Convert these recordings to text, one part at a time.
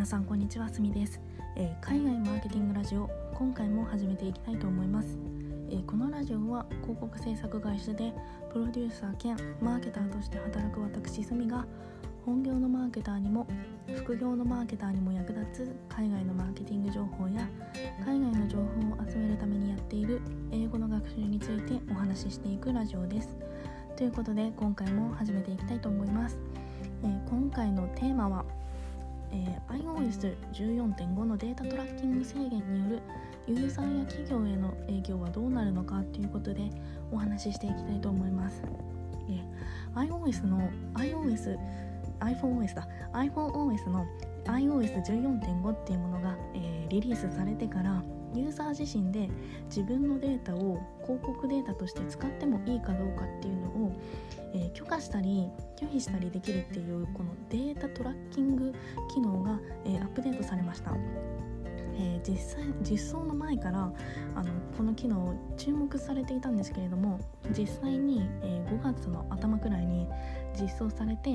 皆さんこんにちはすみです、えー、海外マーケティングラジオ今回も始めていきたいと思います、えー、このラジオは広告制作会社でプロデューサー兼マーケターとして働く私すみが本業のマーケターにも副業のマーケターにも役立つ海外のマーケティング情報や海外の情報を集めるためにやっている英語の学習についてお話ししていくラジオです。ということで今回も始めていきたいと思います、えー、今回のテーマは、えー、iOS14.5 のデータトラッキング制限によるユーザーや企業への影響はどうなるのかということでお話ししていきたいと思います、えー、iOS の iOS iPhoneOS だ。iPhoneOS の iOS14.5 っていうものが、えー、リリースされてからユーザー自身で自分のデータを広告データとして使ってもいいかどうかっていうのを、えー、許可したり拒否したりできるっていうこのデータトラッキング機能が、えー、アップデートされました。えー、実際実装の前からあのこの機能注目されていたんですけれども実際に、えー、5月の頭くらいに実装されて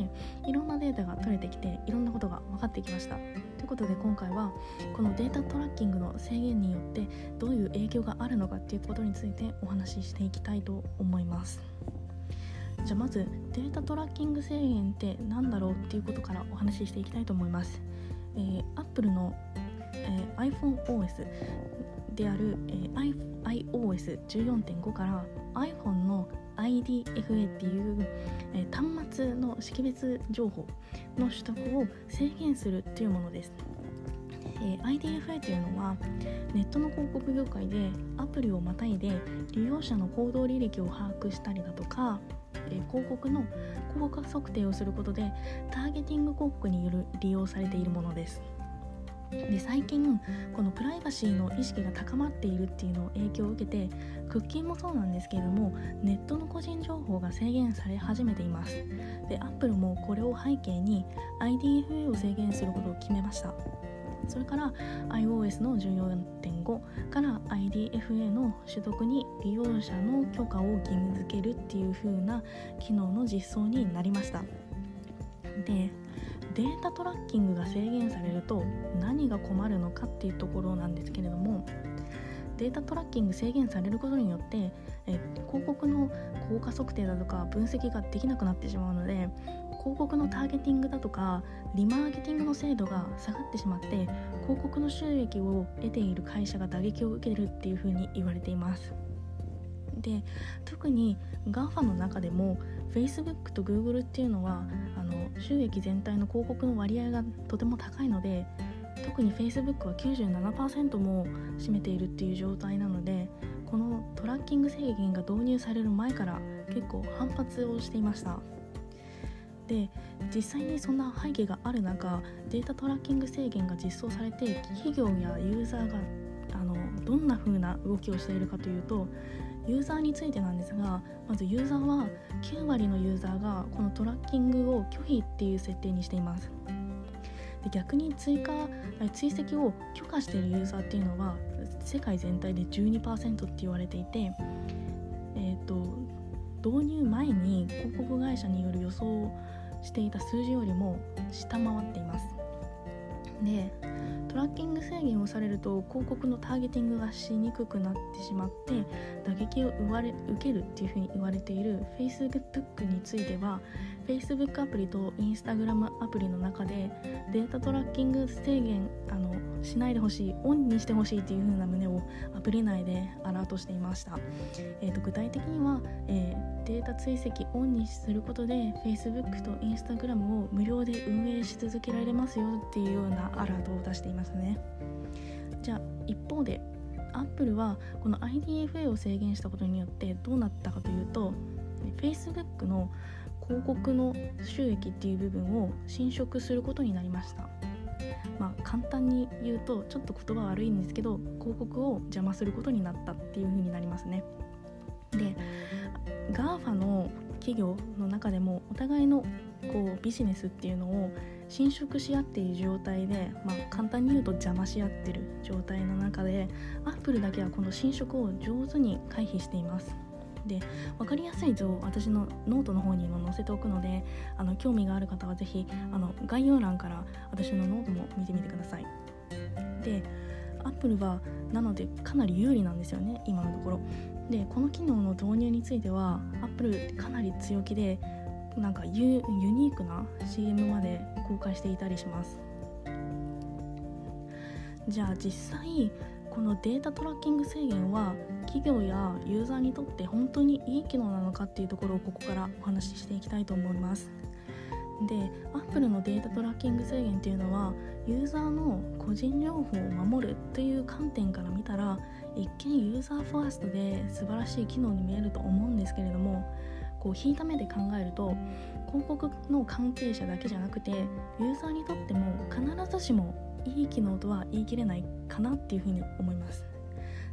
いろんなデータが取れてきていろんなことが分かってきました。ということで今回はこのデータトラッキングの制限によってどういう影響があるのかっていうことについてお話ししていきたいと思います。じゃあまずデータトラッキング制限って何だろうっていうことからお話ししていきたいと思います、えー、Apple のえー、iPhoneOS である、えー、iOS14.5 から iPhone の IDFA っていう、えー、端末の識別情報の取得を制限するっていうものです。えー、IDFA というのはネットの広告業界でアプリをまたいで利用者の行動履歴を把握したりだとか、えー、広告の効果測定をすることでターゲティング広告による利用されているものです。で最近このプライバシーの意識が高まっているっていうのを影響を受けてクッキーもそうなんですけれどもネットの個人情報が制限され始めています。で Apple もこれを背景に IDFA を制限することを決めました。それから iOS の14.5から IDFA の取得に利用者の許可を義務付けるっていう風な機能の実装になりました。でデータトラッキングが制限されると何が困るのかっていうところなんですけれどもデータトラッキング制限されることによってえ広告の効果測定だとか分析ができなくなってしまうので広告のターゲティングだとかリマーケティングの精度が下がってしまって広告の収益を得ている会社が打撃を受けるっていうふうに言われています。で特に GAFA の中でも Facebook と Google っていうのはあの収益全体の広告の割合がとても高いので特に Facebook は97%も占めているっていう状態なのでこのトラッキング制限が導入される前から結構反発をしていました。で実際にそんな背景がある中データトラッキング制限が実装されて企業やユーザーがあのどんな風な動きをしているかというとユーザーについてなんですがまずユーザーは9割のユーザーがこのトラッキングを拒否っていう設定にしています。で逆に追加追跡を許可しているユーザーっていうのは世界全体で12%って言われていてえっ、ー、と導入前に広告会社による予想していた数字よりも下回っています。でトラッキング制限をされると広告のターゲティングがしにくくなってしまって打撃を受けるっていうふうに言われている Facebook については Facebook アプリと Instagram アプリの中でデータトラッキング制限あのしないでほしいオンにしてほしいっていう風な旨をアプリ内でアラートしていました、えーと、具体的には、えー、データ追跡オンにすることで Facebook と Instagram を無料で運営し続けられますよっていうようなアラートを出していますね。じゃあ一方で Apple はこの IDFA を制限したことによってどうなったかというと Facebook の広告の収益っていう部分を侵食することになりました。まあ簡単に言うとちょっと言葉悪いんですけど広告を邪魔することになったっていう風になりますね。で GAFA の企業の中でもお互いのこうビジネスっていうのを侵食し合っている状態で、まあ、簡単に言うと邪魔し合ってる状態の中でアップルだけはこの侵食を上手に回避しています。で分かりやすい図を私のノートの方にも載せておくのであの興味がある方は是非あの概要欄から私のノートも見てみてください。でアップルはなのでかなり有利なんですよね今のところ。でこの機能の導入についてはアップルかなり強気でなんかユユニークな CM まで公開していたりします。じゃあ実際このデータトラッキング制限は企業やユーザーにとって本当にいい機能なのかっていうところをここからお話ししていきたいと思います。で Apple のデータトラッキング制限っていうのはユーザーの個人情報を守るという観点から見たら一見ユーザーファーストで素晴らしい機能に見えると思うんですけれどもこう引いた目で考えると広告の関係者だけじゃなくてユーザーにとっても必ずしもいい機能とは言い切れないかなっていうふうに思います。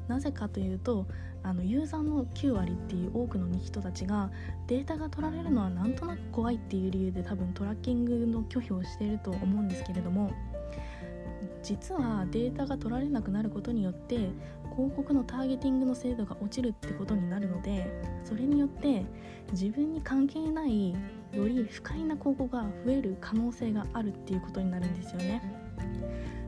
なぜかというとあのユーザーの9割っていう多くの人たちがデータが取られるのはなんとなく怖いっていう理由で多分トラッキングの拒否をしていると思うんですけれども実はデータが取られなくなることによって広告のターゲティングの精度が落ちるってことになるのでそれによって自分に関係ないより不快な広告が増える可能性があるっていうことになるんですよね。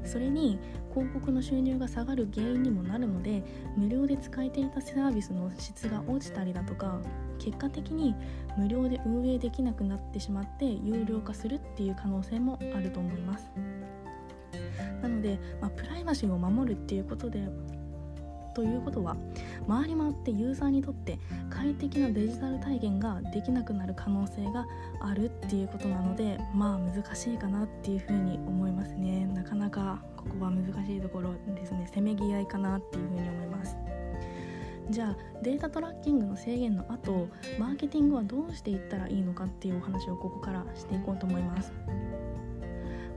それに広告の収入が下がる原因にもなるので無料で使えていたサービスの質が落ちたりだとか結果的に無料で運営できなくなってしまって有料化するっていう可能性もあると思いますなので、まあ、プライバシーを守るっていうことでということは回り回ってユーザーにとって快適なデジタル体験ができなくなる可能性があるっていうことなのでまあ難しいかなっていうふうに思いますね。なかなかここは難しいところですね。せめぎ合いかなっていうふうに思います。じゃあデータトラッキングの制限の後マーケティングはどうしていったらいいのかっていうお話をここからしていこうと思います。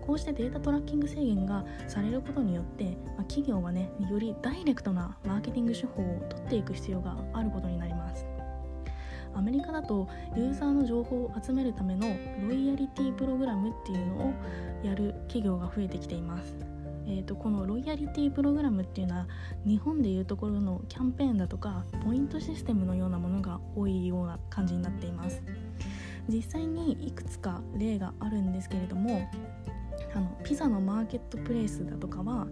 こうしてデータトラッキング制限がされることによって、まあ、企業はねよりダイレクトなマーケティング手法を取っていく必要があることになります。アメリカだとユーザーの情報を集めるためのロイヤリティプログラムっていうのをやる企業が増えてきています。えーと、このロイヤリティプログラムっていうのは日本でいうところのキャンペーンだとかポイントシステムのようなものが多いような感じになっています。実際にいくつか例があるんですけれどもあのピザのマーケットプレイスだとかは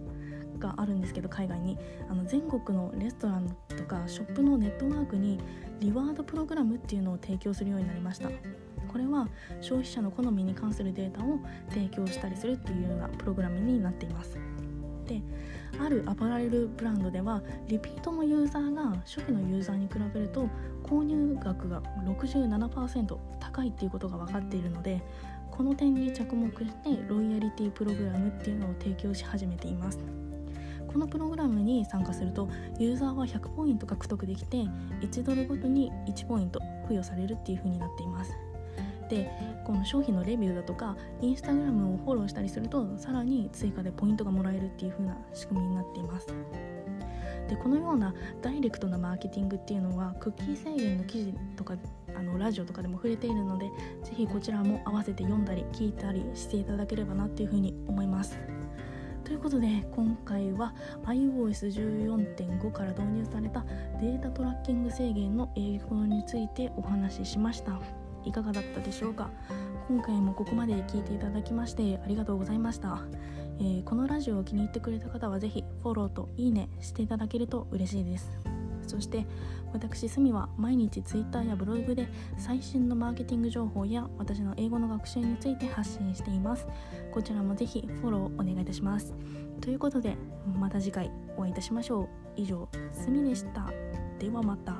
があるんですけど海外に。あの全国のレストランとかショップのネットワークにリワードプログラムっていうのを提供するようになりました。これは消費者の好みに関するデータを提供したりするっていうようなプログラムになっています。であるアパレルブランドではリピートのユーザーが初期のユーザーに比べると購入額が67%高いっていうことが分かっているのでこの点に着目してロイヤリティプログラムっていうのを提供し始めています。このプログラムに参加するとユーザーは100ポイント獲得できて1ドルごとに1ポイント付与されるっていう風になっています。でこの商品のレビューだとかインスタグラムをフォローしたりするとさらに追加でポイントがもらえるっていう風な仕組みになっています。でこのようなダイレクトなマーケティングっていうのはクッキー制限の記事とかあのラジオとかでも触れているのでぜひこちらも合わせて読んだり聞いたりしていただければなっていうふうに思います。ということで今回は iOS14.5 から導入されたデータトラッキング制限の影響についてお話ししました。いかがだったでしょうか？今回もここまで聞いていただきましてありがとうございました、えー、このラジオを気に入ってくれた方はぜひフォローといいねしていただけると嬉しいです。そして私スミは毎日 Twitter やブログで最新のマーケティング情報や私の英語の学習について発信しています。こちらもぜひフォローお願いいたします。ということでまた次回お会いいたしましょう。以上すみでした。ではまた。